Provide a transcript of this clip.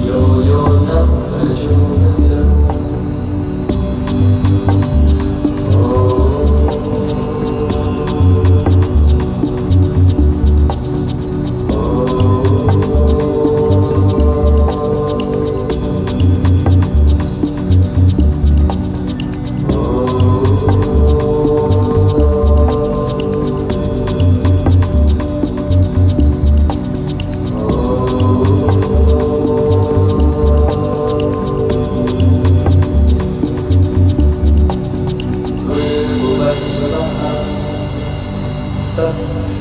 Ее я хочу, я